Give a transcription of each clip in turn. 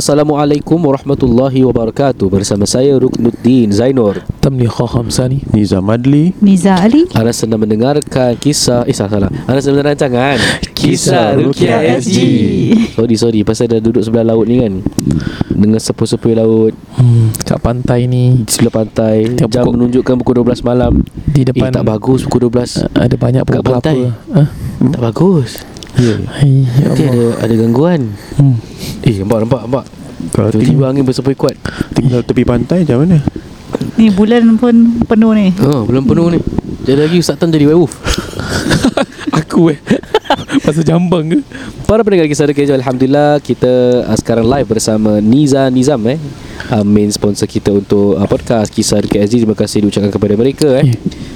Assalamualaikum warahmatullahi wabarakatuh. Bersama saya Ruknuddin Zainur. Tamni Khaham Sani Nizam Adli Niza Ali. Anda sedang mendengarkan kisah Eh salah, salah. Anda sedang menerancangan Kisah Rukia SG Sorry sorry. Pasal dah duduk sebelah laut ni kan? Dengan sepu-sepu laut. Hmm, Kat pantai ni. Sebelah pantai. Tengok Jam pokok. menunjukkan pukul 12 malam. Di Eh depan tak bagus pukul 12 uh, Ada banyak Kat pokok kelapa pantai. Tak bagus Ya Hai, ya Nanti ada, Allah. ada gangguan. Hmm. Eh nampak nampak nampak. Kalau Tiba-tiba tinggal, angin bersepoi kuat. Tinggal tepi pantai macam mana? Ni bulan pun penuh ni. Oh belum penuh ni. Jadi lagi Ustaz Tan jadi werewolf. Aku eh Pasal jambang ke? Para pendengar kisah Rekejah Alhamdulillah Kita uh, sekarang live bersama Niza Nizam eh? Uh, Main sponsor kita untuk uh, podcast Kisah RKSG Terima kasih diucapkan kepada mereka eh?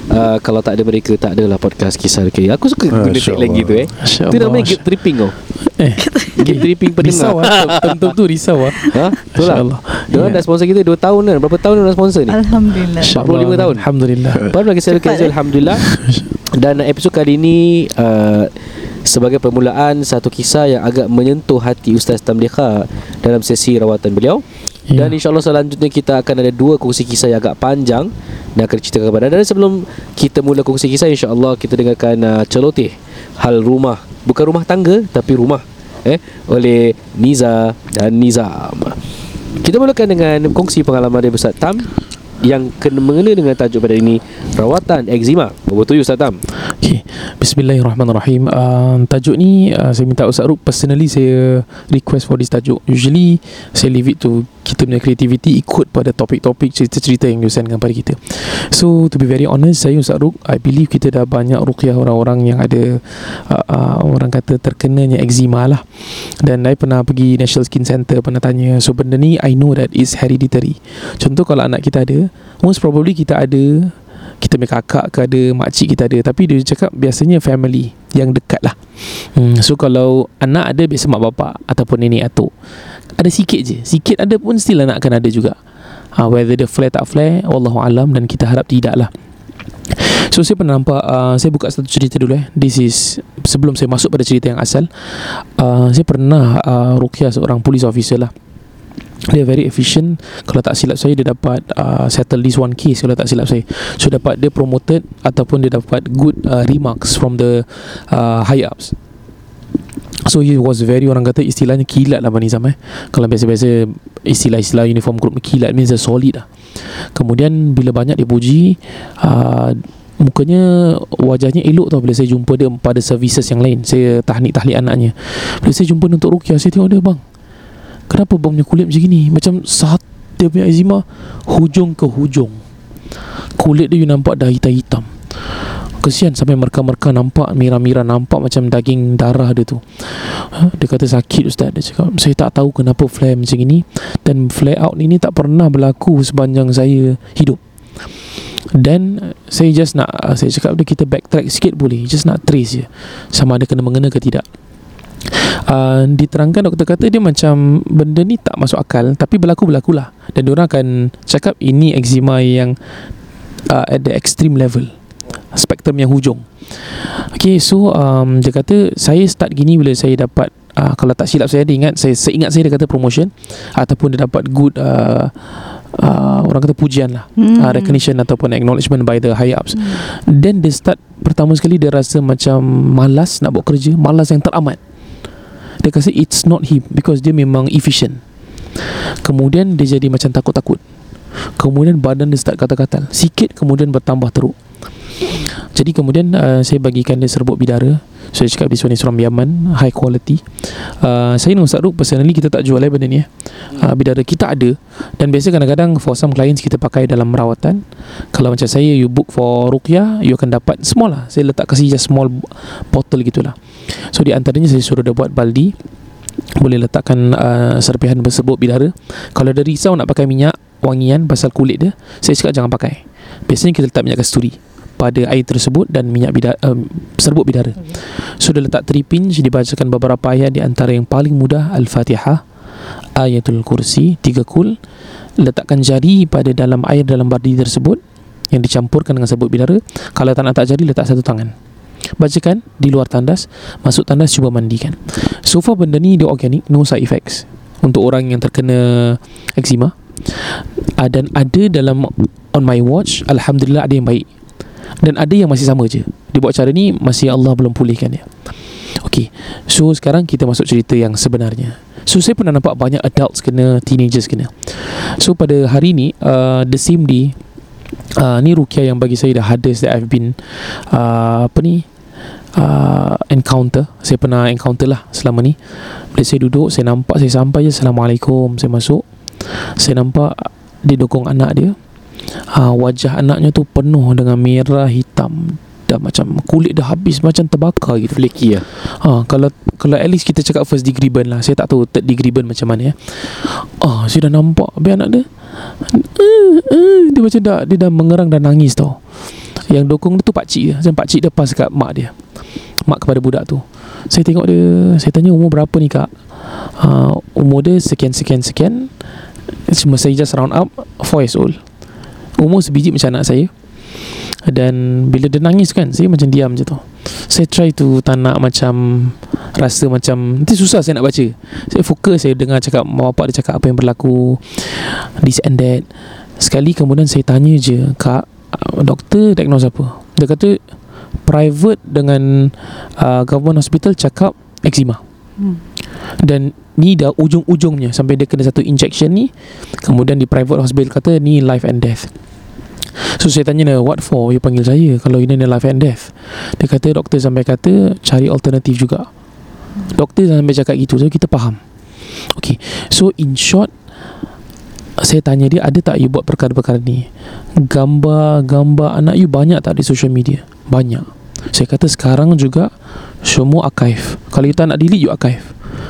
Uh, Kalau tak ada mereka Tak adalah podcast Kisah RKSG Aku suka guna Masya tagline Allah. gitu eh? Itu namanya guilt tripping tau Eh Guilt tripping pendengar. Risau lah Tentu tu risau lah Ha? Betul lah. Diorang Ya. dah sponsor kita 2 tahun kan? Berapa tahun dah sponsor ni? Alhamdulillah. Masya 45 Allah. tahun. Alhamdulillah. Para pendengar kisah Cepat, RKSG eh? Alhamdulillah. Dan episod kali ini uh, Sebagai permulaan Satu kisah yang agak menyentuh hati Ustaz Tamliha Dalam sesi rawatan beliau. Ya. Dan insyaAllah selanjutnya kita akan ada dua kongsi kisah yang agak panjang Dan akan ceritakan kepada anda. Dan sebelum kita mula kongsi kisah InsyaAllah kita dengarkan uh, celoteh Hal rumah. Bukan rumah tangga Tapi rumah. Eh Oleh Niza dan Nizam. Kita mulakan dengan kongsi pengalaman dari Ustaz Tam Yang kena mengena dengan tajuk pada ini Rawatan eczema. Over to you Ustaz Tam? Okay Bismillahirrahmanirrahim. Uh, Tajuk ni uh, Saya minta Ustaz Ruk Personally saya Request for this tajuk. Usually Saya leave it to Kita punya creativity Ikut pada topik-topik Cerita-cerita yang diusahakan kepada kita. So to be very honest Saya Ustaz Ruk I believe kita dah banyak ruqyah orang-orang yang ada uh, uh, Orang kata terkenanya eczema lah. Dan saya pernah pergi National Skin Center Pernah tanya So benda ni I know that is hereditary. Contoh kalau anak kita ada Most probably kita ada kita punya kakak ke ada makcik kita ada. Tapi dia cakap biasanya family yang dekat lah. Hmm, so kalau anak ada biasa mak bapak ataupun nenek atuk ada sikit je. Sikit ada pun still anak akan ada juga. Ha, whether dia flare tak flare Wallahu alam dan kita harap tidak lah So saya pernah nampak uh, Saya buka satu cerita dulu eh. This is Sebelum saya masuk pada cerita yang asal. Uh, Saya pernah uh, Rukiah seorang police officer lah. Dia very efficient. Kalau tak silap saya Dia dapat uh, Settle this one case Kalau tak silap saya. So dapat dia promoted Ataupun dia dapat Good uh, remarks From the uh, High ups So he was very Orang kata istilahnya Kilat lah Bani Zam eh. Kalau biasa-biasa Istilah-istilah uniform group Kilat means dia solid lah. Kemudian Bila banyak dia puji uh, Mukanya Wajahnya elok tau Bila saya jumpa dia Pada services yang lain. Saya tahnik-tahlik anaknya. Bila saya jumpa untuk Rukiah Saya tengok dia bang Kenapa bang punya kulit macam ni Macam saat dia punya eczema Hujung ke hujung. Kulit dia you nampak dah hitam-hitam Kesian sampai mereka-mereka nampak Mira-mira nampak macam daging darah dia tu. Ha, Dia kata sakit ustaz. Dia cakap saya tak tahu kenapa flare macam ini Dan flare out ini tak pernah berlaku Sepanjang saya hidup. Dan saya just nak Saya cakap dia kita backtrack sikit boleh Just nak trace je Sama ada kena mengena ke tidak. Uh, diterangkan doktor kata dia macam benda ni tak masuk akal tapi berlaku-berlaku lah dan diorang akan cakap ini eczema yang uh, at the extreme level spektrum yang hujung. Okay so um, dia kata saya start gini bila saya dapat uh, kalau tak silap saya dia ingat saya seingat saya dia kata promotion ataupun dia dapat good uh, uh, orang kata pujian lah Hmm. uh, recognition ataupun acknowledgement by the high ups. Hmm. then dia start pertama sekali dia rasa macam malas nak buat kerja malas yang teramat. Dia kata it's not him because dia memang efficient. Kemudian dia jadi macam takut-takut. Kemudian badan dia start gatal-gatal. Sikit kemudian bertambah teruk jadi kemudian uh, saya bagikan dia serbuk bidara. So saya cakap this one is from Yaman High quality. Uh, Saya dengan Ustaz Ruk Personally kita tak jual eh benda ni eh. Uh, Bidara kita ada. Dan biasa kadang-kadang For some clients kita pakai dalam rawatan Kalau macam saya You book for Ruqyah You akan dapat Small lah. Saya letak kasih just small Bottle gitulah. So di antaranya saya suruh dia buat baldi. Boleh letakkan uh, serpihan bersebut bidara. Kalau ada risau nak pakai minyak wangian pasal kulit dia saya cakap jangan pakai. Biasanya kita letak minyak kasturi pada air tersebut dan minyak bidara, um, serbuk bidara. So dia letak 3 pinch dibacakan beberapa ayat di antara yang paling mudah Al-Fatihah Ayatul Kursi tiga kul. Letakkan jari pada dalam air dalam bardi tersebut yang dicampurkan dengan serbuk bidara. Kalau tak nak tak jari letak satu tangan. Bacakan di luar tandas. Masuk tandas cuba mandikan. So far benda ni dia organic no side effects. Untuk orang yang terkena eczema. Uh, dan ada dalam on my watch alhamdulillah ada yang baik dan ada yang masih sama je. Dia buat cara ni masih Allah belum pulihkan dia. Okay So sekarang kita masuk cerita yang sebenarnya. So saya pernah nampak banyak adults kena Teenagers kena. So pada hari ni uh, The same day uh, Ni Rukia yang bagi saya The hardest that I've been uh, Apa ni uh, encounter. Saya pernah encounter lah selama ni. Bila saya duduk saya nampak saya sampai je Assalamualaikum. Saya masuk saya nampak dia dokong anak dia uh, wajah anaknya tu penuh dengan merah hitam dah macam kulit dah habis macam terbakar gitu Flaky lah Ha, kalau kalau at least kita cakap first degree burn lah. Saya tak tahu third degree burn macam mana ya. Ah, saya dah nampak habis anak dia. Uh, uh, dia macam dah dia dah mengerang dan nangis tau. Yang dokong tu pak cik dia. Macam pak cik dia pas kat mak dia. Mak kepada budak tu. Saya tengok dia, saya tanya umur berapa ni kak? Uh, umur dia sekian sekian sekian. Cuma saya just round up 4 years old. Umur sebiji macam anak saya. Dan bila dia nangis kan Saya macam diam je tu. Saya try to Tak nak macam Rasa macam Nanti susah saya nak baca. Saya fokus Saya dengar cakap Mak bapak dia cakap Apa yang berlaku This and that. Sekali kemudian saya tanya je Kak uh, Doktor diagnose apa? Dia kata Private dengan uh, Government hospital Cakap Eczema. Hmm. dan ni dah ujung-ujungnya. Sampai dia kena satu injection ni Kemudian di private hospital kata Ni life and death So saya tanya dia What for? You panggil saya? Kalau ini ni life and death. Dia kata doktor sampai kata Cari alternatif juga. Doktor sampai cakap gitu So kita faham. Okay So in short Saya tanya dia Ada tak you buat perkara-perkara ni? Gambar-gambar anak you Banyak tak di social media? Banyak. Saya kata sekarang juga Semua archive. Kalau you tak nak delete You archive.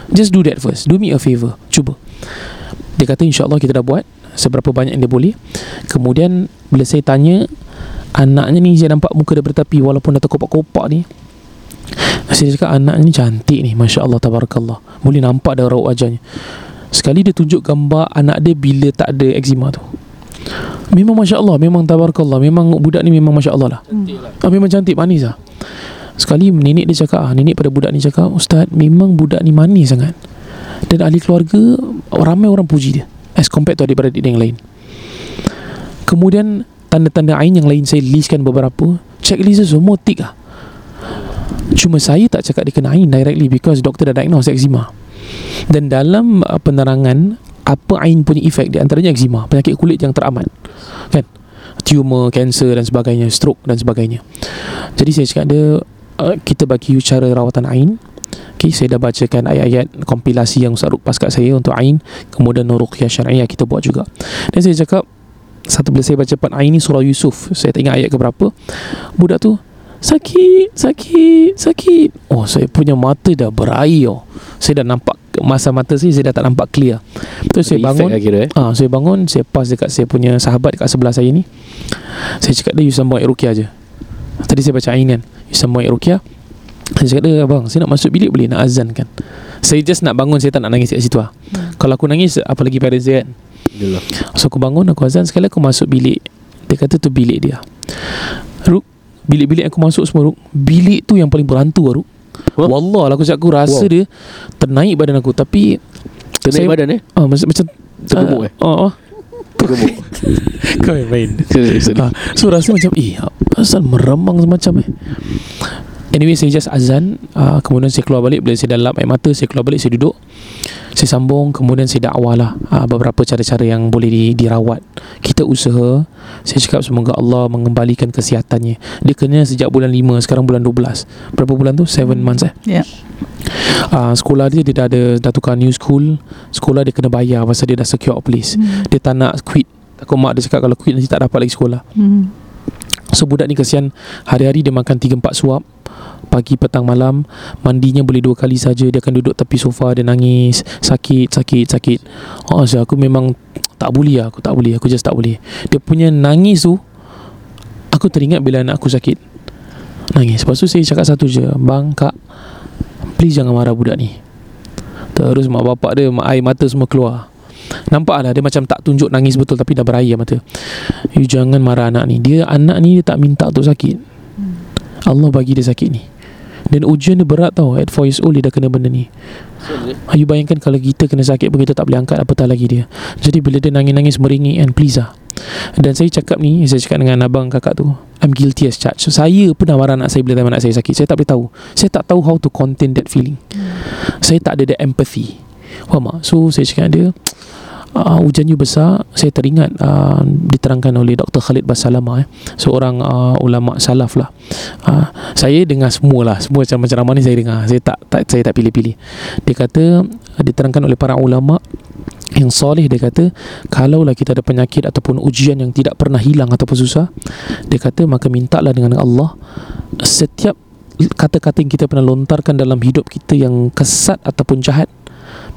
Just do that first. Do me a favour Cuba. Dia kata insyaAllah kita dah buat Seberapa banyak yang dia boleh. Kemudian Bila saya tanya Anaknya ni saya nampak muka dia bertapi Walaupun dah terkopak-kopak ni. Saya cakap anaknya ni cantik ni Masya Allah Tabarakallah. Boleh nampak dah raut wajahnya. Sekali dia tunjuk gambar Anak dia bila tak ada eczema tu. Memang Masya Allah Memang Tabarakallah Memang budak ni memang Masya Allah lah ah, Memang cantik manis lah. Sekali nenek dia cakap ah, Nenek pada budak ni cakap Ustaz memang budak ni manis sangat. Dan ahli keluarga Ramai orang puji dia As compared to adik-beradik yang lain. Kemudian Tanda-tanda ain yang lain Saya listkan beberapa. Checklist semua tick lah Cuma saya tak cakap dia kena ain directly Because doktor dah diagnose eczema. Dan dalam uh, penerangan Apa ain punya efek Di antaranya eczema Penyakit kulit yang teramat. Kan? Tumor, kanser dan sebagainya Stroke dan sebagainya. Jadi saya cakap dia uh, Kita bagi you cara rawatan ain Okay, saya dah bacakan ayat-ayat kompilasi yang Ustaz Ruk pas kat saya untuk Ain Kemudian Nuruqiyah Syariah kita buat juga Dan saya cakap Satu bila saya baca part Ain ni surah Yusuf Saya tak ingat ayat ke berapa Budak tu Sakit, sakit, sakit Oh saya punya mata dah berair oh. Saya dah nampak Masa mata saya Saya dah tak nampak clear Terus saya bangun lah kira eh Ah, saya bangun, saya pas dekat saya punya sahabat dekat sebelah saya ni. Saya cakap dia you sambung ruqyah je. Tadi saya baca ain kan. You sambung ruqyah. Saya cakap dia abang, saya nak masuk bilik boleh nak azan kan. Saya just nak bangun, saya tak nak nangis kat situ lah. Kalau aku nangis, apa lagi parents dia kan. Yalah. So aku bangun, aku azan, sekali aku masuk bilik. Dia kata tu bilik dia. Ruk, bilik-bilik aku masuk semua Ruk, bilik tu yang paling berantu lah Ruk. Huh? Wallah lah aku cakap aku rasa Wow. dia ternaik badan aku tapi Ternaik Saya- badan eh ah, macam macam Tergemuk eh Oh, oh. Tergemuk Kau yang main Sorry, sorry. ha, So rasa macam Eh asal meremang semacam eh Anyway saya just azan. Uh, Kemudian saya keluar balik. Bila saya dah lap air mata Saya keluar balik Saya duduk. Saya sambung Kemudian saya dakwah lah. Uh, Beberapa cara-cara yang boleh di, dirawat. Kita usaha. Saya cakap semoga Allah Mengembalikan kesihatannya Dia kena sejak bulan 5 Sekarang bulan 12 Berapa bulan tu? 7 months eh? Ya. uh, Sekolah dia Dia dah ada Dah tukar new school. Sekolah dia kena bayar Pasal dia dah secure place. Hmm. Dia tak nak quit. Takut mak dia cakap Kalau quit nanti tak dapat lagi sekolah. Hmm. So budak ni kesian. Hari-hari dia makan 3-4 suap. Pagi, petang, malam. Mandinya boleh dua kali saja. Dia akan duduk tepi sofa Dia nangis. Sakit, sakit, sakit. Oh saya aku memang Tak boleh lah. Aku tak boleh. Aku just tak boleh. Dia punya nangis tu Aku teringat bila anak aku sakit. Nangis. Lepas tu saya cakap satu je Bang, kak Please jangan marah budak ni. Terus mak bapak dia mak Air mata semua keluar Nampak lah dia macam tak tunjuk nangis betul Tapi dah berair mata. You jangan marah anak ni. Dia anak ni dia tak minta untuk sakit. Allah bagi dia sakit ni. Dan ujian dia berat tau. At 4 years old dia dah kena benda ni. You bayangkan kalau kita kena sakit pun kita tak boleh angkat apatah lagi dia. Jadi bila dia nangis-nangis meringik kan Please lah. Dan saya cakap ni Saya cakap dengan abang kakak tu I'm guilty as charged. So, Saya pernah marah anak saya Bila time anak saya sakit. Saya tak boleh tahu. Saya tak tahu how to contain that feeling. Saya tak ada that empathy. Faham tak? So saya cakap dia uh, Hujan you besar Saya teringat uh, Diterangkan oleh Dr. Khalid Basalama eh, Seorang uh, ulama salaf lah uh, Saya dengar semua lah Semua macam ceramah ni saya dengar Saya tak, tak saya tak pilih-pilih Dia kata Diterangkan oleh para ulama yang soleh dia kata kalaulah kita ada penyakit ataupun ujian yang tidak pernah hilang ataupun susah dia kata maka mintalah dengan Allah setiap kata-kata yang kita pernah lontarkan dalam hidup kita yang kesat ataupun jahat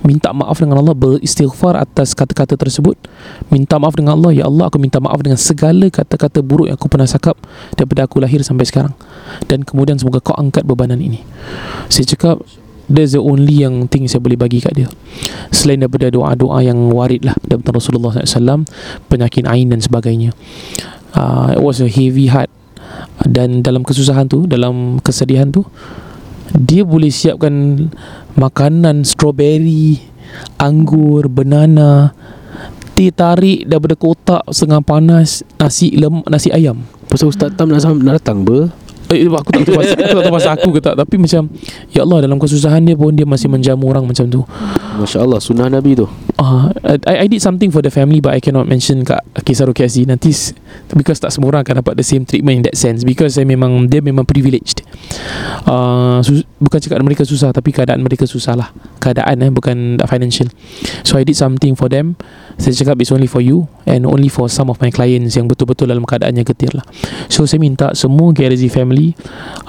minta maaf dengan Allah beristighfar atas kata-kata tersebut. Minta maaf dengan Allah ya Allah aku minta maaf dengan segala kata-kata buruk yang aku pernah cakap daripada aku lahir sampai sekarang. Dan kemudian semoga kau angkat bebanan ini. Saya cakap That's the only yang thing saya boleh bagi kat dia. Selain daripada doa-doa yang warid lah Daripada Rasulullah SAW Penyakit ain dan sebagainya. Uh, It was a heavy heart. Dan dalam kesusahan tu Dalam kesedihan tu Dia boleh siapkan Makanan strawberry Anggur Banana Teh tarik daripada kotak Setengah panas Nasi lem, nasi ayam. Pasal Ustaz Tam nak, nak datang ber Eh, aku tak tahu pasal aku tak tahu pasal aku ke tak tapi macam ya Allah dalam kesusahan dia pun dia masih menjamu orang macam tu. Masya Allah Sunnah Nabi tu Ah, uh, I, I did something for the family but I cannot mention kat kisah Aziz nanti because tak semua orang akan dapat the same treatment in that sense because saya memang dia memang privileged. Uh, sus, bukan cakap mereka susah tapi keadaan mereka susah lah. Keadaan eh bukan financial. So I did something for them. Saya cakap it's only for you and only for some of my clients yang betul-betul dalam keadaan yang getir lah. So saya minta semua KRZ family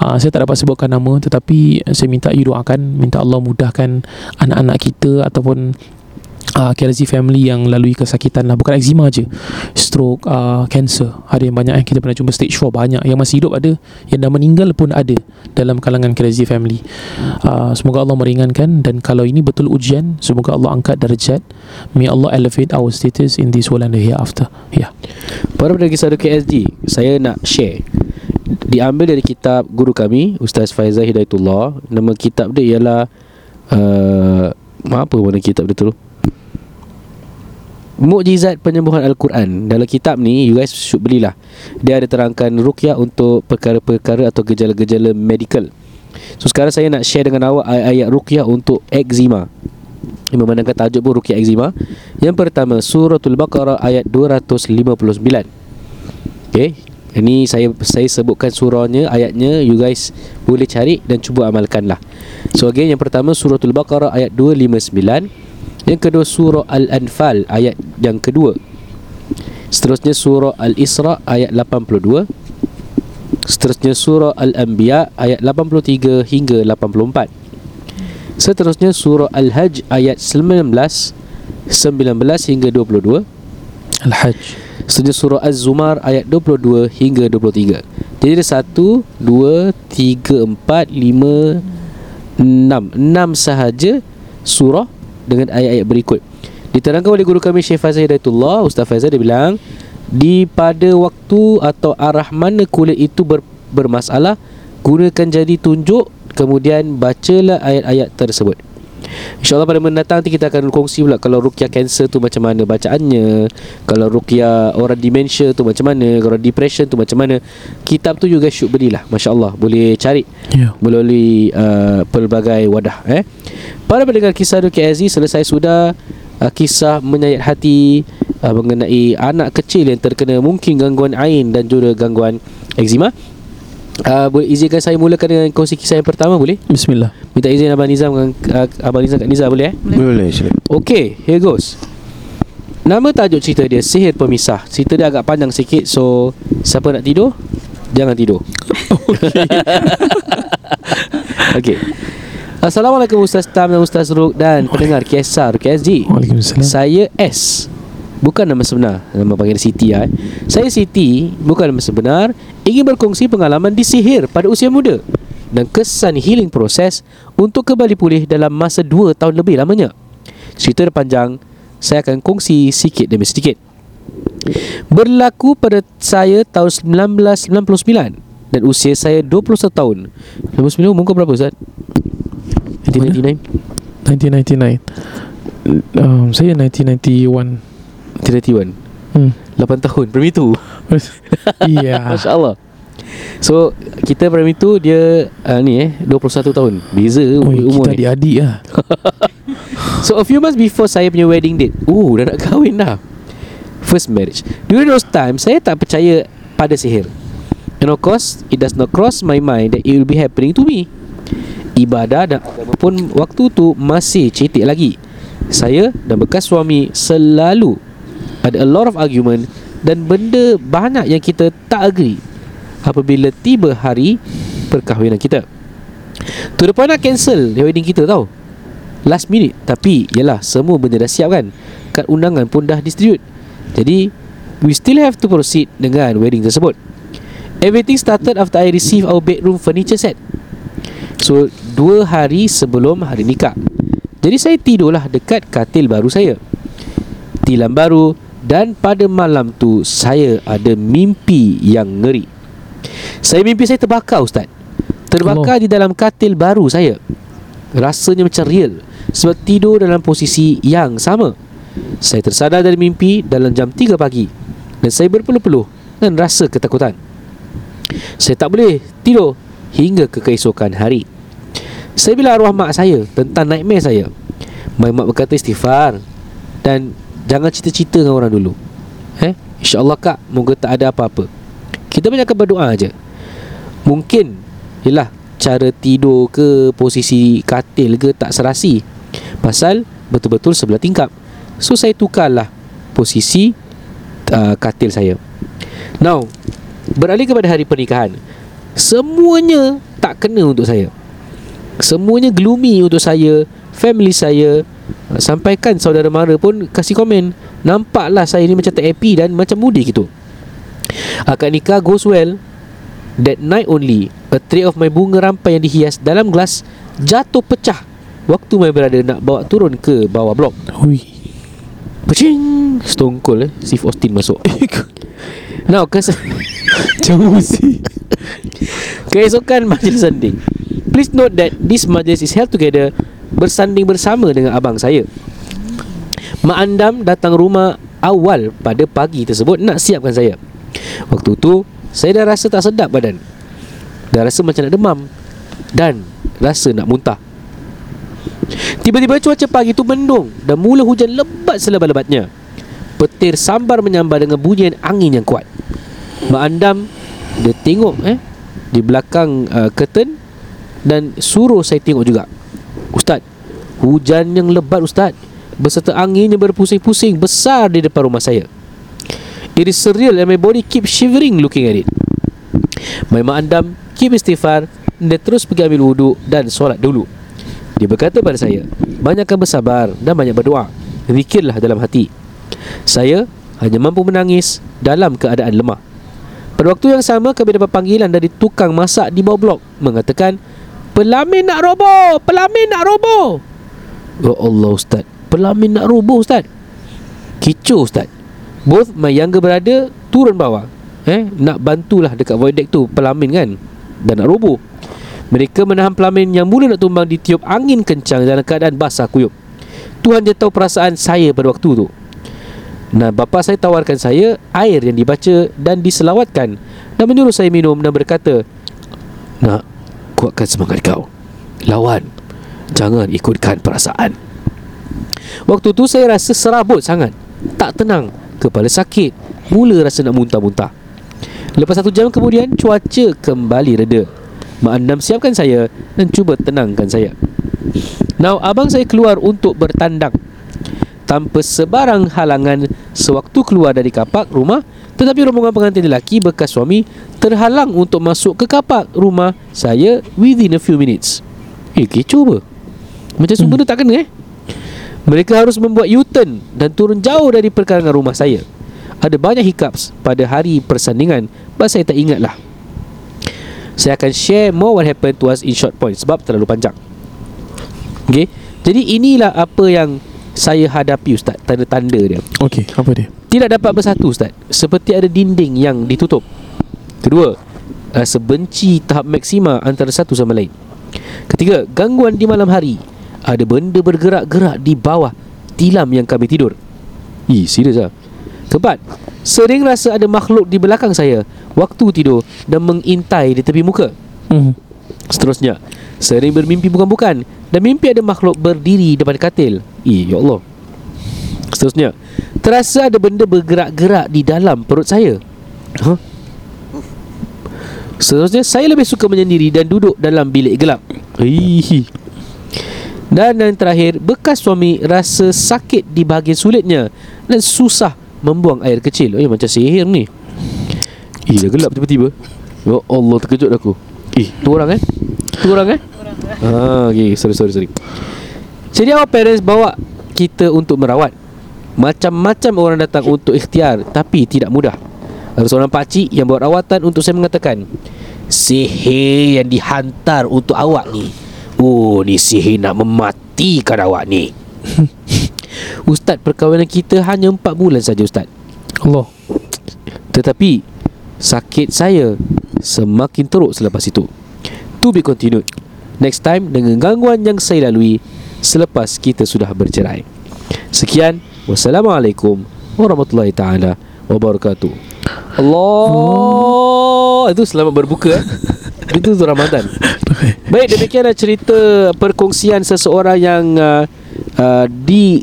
uh, saya tak dapat sebutkan nama tetapi saya minta you doakan minta Allah mudahkan anak-anak kita ataupun uh, KRZ family yang lalui kesakitan lah. Bukan eczema je. Stroke uh, cancer. Ada yang banyak eh. Kita pernah jumpa stage 4 banyak. Yang masih hidup ada yang dah meninggal pun ada dalam kalangan KRZ family. Uh, semoga Allah meringankan. Dan kalau ini betul ujian semoga Allah angkat darjat. May Allah elevate our status in this world and the hereafter. Ya. Yeah. Pada kisah KSG Saya nak share. Diambil dari kitab guru kami Ustaz Faizal Hidayatullah. Nama kitab dia ialah uh, Apa mana kitab dia tu Mukjizat penyembuhan Al-Quran. Dalam kitab ni You guys should belilah. Dia ada terangkan rukyah untuk Perkara-perkara atau gejala-gejala medical. So sekarang saya nak share dengan awak Ayat-ayat rukyah untuk eczema. Memandangkan tajuk pun rukyah eczema. Yang pertama Suratul Baqarah ayat 259 Okay Ini saya saya sebutkan surahnya Ayatnya. You guys boleh cari Dan cuba amalkanlah. So again yang pertama Suratul Baqarah ayat 259 Yang kedua surah Al-Anfal Ayat yang kedua. Seterusnya surah Al-Isra ayat 82 Seterusnya surah Al-Anbiya ayat 83 hingga 84 Seterusnya surah Al-Hajj ayat 19 19 hingga 22 Al-Hajj. Seterusnya surah Az-Zumar ayat 22 hingga 23 Jadi ada 1, 2, 3, 4, 5, 6 6 sahaja surah dengan ayat-ayat berikut. Diterangkan oleh guru kami Syekh Fazal Hidayatullah Ustaz Fazal dia bilang Di pada waktu atau arah mana kulit itu ber, bermasalah Gunakan jadi tunjuk Kemudian bacalah ayat-ayat tersebut InsyaAllah pada mendatang nanti kita akan kongsi pula Kalau rukyah kanser tu macam mana bacaannya Kalau rukyah orang dementia tu macam mana Kalau depression tu macam mana Kitab tu juga syuk belilah Masya Allah Boleh cari Ya melalui uh, pelbagai wadah eh. Para pendengar kisah Ruki Aziz selesai sudah uh, kisah menyayat hati uh, mengenai anak kecil yang terkena mungkin gangguan ain dan juga gangguan eczema. Uh, boleh izinkan saya mulakan dengan kongsi kisah yang pertama boleh? Bismillah Minta izin Abang Nizam dengan uh, Abang Nizam kat Nizam boleh eh? Boleh sila Okay, here goes. Nama tajuk cerita dia Sihir Pemisah. Cerita dia agak panjang sikit so siapa nak tidur jangan tidur. Okay. Assalamualaikum Ustaz Tam dan Ustaz Ruk dan pendengar KSR KSG. Waalaikumsalam Saya S. Bukan nama sebenar Nama panggil Siti ya, eh. Saya Siti Bukan nama sebenar Ingin berkongsi pengalaman disihir Pada usia muda Dan kesan healing proses Untuk kembali pulih Dalam masa 2 tahun lebih lamanya. Cerita panjang Saya akan kongsi sikit demi sedikit. Berlaku pada saya tahun 1999 Dan usia saya 21 tahun. 99 umur kau berapa Ustaz? 1999 1999 um, Saya 1991 1991 hmm. 8 tahun Primary 2 Iya. Masya Allah So Kita primary tu Dia uh, Ni eh 21 tahun. Beza Oh, umur kita ni. adik-adik lah. So a few months before Saya punya wedding date Oh dah nak kahwin dah. First marriage. During those time Saya tak percaya Pada sihir. And of course It does not cross my mind That it will be happening to me. Ibadah dan agama pun Waktu tu Masih cetek lagi. Saya dan bekas suami Selalu Ada a lot of argument Dan benda banyak yang kita tak agree Apabila tiba hari Perkahwinan kita. To the point nak cancel Wedding kita tau. Last minute. Tapi Yalah semua benda dah siap kan? Kad undangan pun dah distribute. Jadi We still have to proceed Dengan wedding tersebut. Everything started after I receive Our bedroom furniture set. So Dua hari sebelum hari nikah. Jadi saya tidurlah Dekat katil baru saya. Tilam baru Dan pada malam tu Saya ada mimpi Yang ngeri. Saya mimpi saya terbakar Ustaz. Terbakar di dalam katil baru saya. Rasanya macam real. Sebab tidur dalam posisi yang sama. Saya tersadar dari mimpi Dalam jam 3 pagi. Dan saya berpeluh-peluh Dan rasa ketakutan. Saya tak boleh tidur Hingga ke keesokan hari. Saya bilang arwah mak saya Tentang nightmare saya. My mak berkata istighfar. Dan Jangan cerita-cerita dengan orang dulu. Eh InsyaAllah kak Moga tak ada apa-apa. Kita banyakkan berdoa aja. Mungkin Yelah Cara tidur ke Posisi katil ke Tak serasi. Pasal Betul-betul sebelah tingkap. So saya tukarlah Posisi uh, Katil saya. Now Beralih kepada hari pernikahan. Semuanya Tak kena untuk saya. Semuanya gloomy untuk saya Family saya Sampaikan saudara mara pun Kasih komen. Nampaklah saya ni macam tak happy Dan macam mudi gitu. Akad nikah goes well. That night only A tray of my bunga rampai yang dihias dalam gelas Jatuh pecah. Waktu my brother nak bawa turun ke bawah blok. Hui. Pecing. Stone Cold eh. Steve Austin masuk. Now kes Jauh sih. Keesokan majlis sanding. Please note that This majlis is held together Bersanding bersama dengan abang saya. Mak Andam datang rumah awal pada pagi tersebut. Nak siapkan saya. Waktu tu Saya dah rasa tak sedap badan. Dah rasa macam nak demam. Dan Rasa nak muntah. Tiba-tiba cuaca pagi tu mendung Dan mula hujan lebat selebat-lebatnya. Petir sambar menyambar dengan bunyian angin yang kuat. Mak Andam Dia tengok eh Di belakang uh, curtain Dan suruh saya tengok juga Ustaz Hujan yang lebat Ustaz. Beserta angin yang berpusing-pusing Besar di depan rumah saya. It is surreal and my body keep shivering looking at it. My mak andam Keep istighfar. Dia terus pergi ambil wuduk Dan solat dulu. Dia berkata pada saya Banyakkan bersabar Dan banyak berdoa. Zikirlah dalam hati. Saya hanya mampu menangis Dalam keadaan lemah. Pada waktu yang sama Kami dapat panggilan dari tukang masak di bawah blok Mengatakan Pelamin nak roboh Pelamin nak roboh. Ya Allah Ustaz. Pelamin nak roboh Ustaz. Kecoh Ustaz. Both my younger brother Turun bawah. Eh Nak bantulah dekat void deck tu Pelamin kan? Dan nak roboh. Mereka menahan pelamin yang mula nak tumbang ditiup angin kencang dalam keadaan basah kuyup. Tuhan dia tahu perasaan saya pada waktu tu. Nah, bapa saya tawarkan saya air yang dibaca dan diselawatkan. Dan menyuruh saya minum dan berkata, "Nak, kuatkan semangat kau. Lawan. Jangan ikutkan perasaan." Waktu tu saya rasa serabut sangat. Tak tenang, kepala sakit, mula rasa nak muntah-muntah. Lepas satu jam kemudian, cuaca kembali reda. Mak Andam siapkan saya dan cuba tenangkan saya. Now, abang saya keluar untuk bertandang. Tanpa sebarang halangan, sewaktu keluar dari kapak rumah, tetapi rombongan pengantin lelaki bekas suami terhalang untuk masuk ke kapak rumah saya within a few minutes. Eh, kecoh apa? Macam semua benda tak kena eh? Mereka harus membuat U-turn dan turun jauh dari perkarangan rumah saya. Ada banyak hiccups pada hari persandingan, but saya tak ingat lah. Saya akan share more what happened to us in short points sebab terlalu panjang. Okay, jadi inilah apa yang saya hadapi Ustaz, tanda-tanda dia. Okey, apa dia? Tidak dapat bersatu Ustaz. Seperti ada dinding yang ditutup. Kedua Rasa benci tahap maksima antara satu sama lain. Ketiga Gangguan di malam hari. Ada benda bergerak-gerak di bawah Tilam yang kami tidur. Ih, serius lah Keempat Sering rasa ada makhluk di belakang saya Waktu tidur Dan mengintai di tepi muka. Hmm. Seterusnya Sering bermimpi bukan-bukan Dan mimpi ada makhluk berdiri depan katil Ih, ya Allah. Seterusnya Terasa ada benda bergerak-gerak di dalam perut saya. Huh? Seterusnya Saya lebih suka menyendiri dan duduk dalam bilik gelap. Ih. Dan yang terakhir Bekas suami rasa sakit di bahagian sulitnya Dan susah membuang air kecil. Eh macam sihir ni. Ih dah gelap tiba-tiba. Ya Allah terkejut aku. Eh? Tu orang eh? Tu orang eh? Ah, okay, sorry, sorry, sorry. Jadi our parents bawa kita untuk merawat. Macam-macam orang datang untuk ikhtiar Tapi tidak mudah. Ada seorang pakcik yang buat rawatan untuk saya mengatakan Sihir yang dihantar untuk awak ni Oh ni sihir nak mematikan awak ni. Ustaz perkahwinan kita hanya 4 bulan saja Ustaz. Allah. Tetapi Sakit saya Semakin teruk selepas itu. To be continued. Next time dengan gangguan yang saya lalui Selepas kita sudah bercerai Sekian Wassalamualaikum Warahmatullahi Ta'ala Wabarakatuh Allah Itu selamat berbuka eh? Itu tu Ramadan Baik demikianlah cerita Perkongsian seseorang yang uh, uh, Di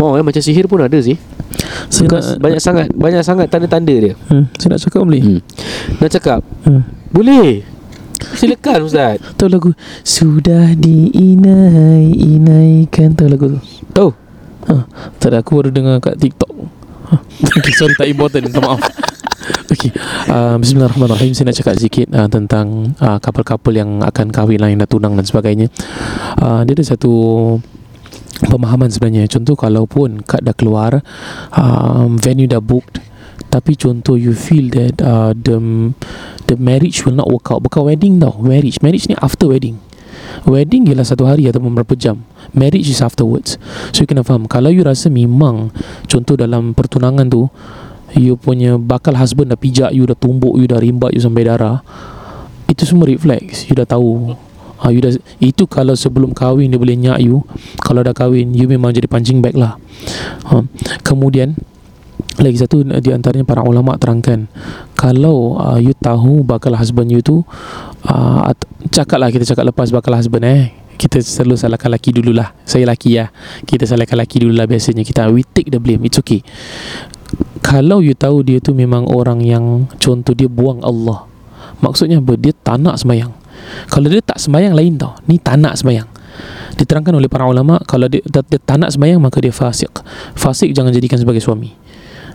Oh eh, macam sihir pun ada sih Saya nak, banyak sangat banyak sangat tanda-tanda dia. hmm, saya nak cakap boleh? Hmm. Nak cakap? Hmm. Boleh. Silakan Ustaz. Tahu lagu Sudah diinai Inaikan Tahu lagu tu Tahu? ha, Tak ada aku baru dengar kat TikTok ha. okay, Sorry tak important Minta maaf Okay uh, Bismillahirrahmanirrahim Saya nak cakap sikit uh, Tentang uh, Couple-couple yang akan kahwin lah Yang dah tunang dan sebagainya uh, Dia ada satu Pemahaman sebenarnya Contoh kalaupun Kad dah keluar um, Venue dah booked tapi contoh you feel that uh, the the marriage will not work out. Bukan wedding tau. Marriage. Marriage ni after wedding. Wedding ialah satu hari ataupun berapa jam. Marriage is afterwards. So you kena faham. Kalau you rasa memang contoh dalam pertunangan tu you punya bakal husband dah pijak you dah tumbuk you dah rimbat you sampai darah itu semua reflex you dah tahu. Ha, you dah, itu kalau sebelum kahwin dia boleh nyak you. Kalau dah kahwin You memang jadi punching bag lah. Ha. Kemudian lagi satu di antaranya para ulama terangkan kalau uh, you tahu bakal husband you tu uh, at- cakap lah kita cakap lepas bakal husband eh. Kita selalu salahkan laki dululah. Saya laki ya. Kita salahkan laki dululah biasanya. Kita we take the blame. It's okay. Kalau you tahu dia tu memang orang yang contoh dia buang Allah. Maksudnya apa? Dia tak nak semayang kalau dia tak semayang lain tau. Ni tak nak semayang diterangkan oleh para ulama kalau dia, dia, dia tak nak semayang maka dia fasik. Fasik jangan jadikan sebagai suami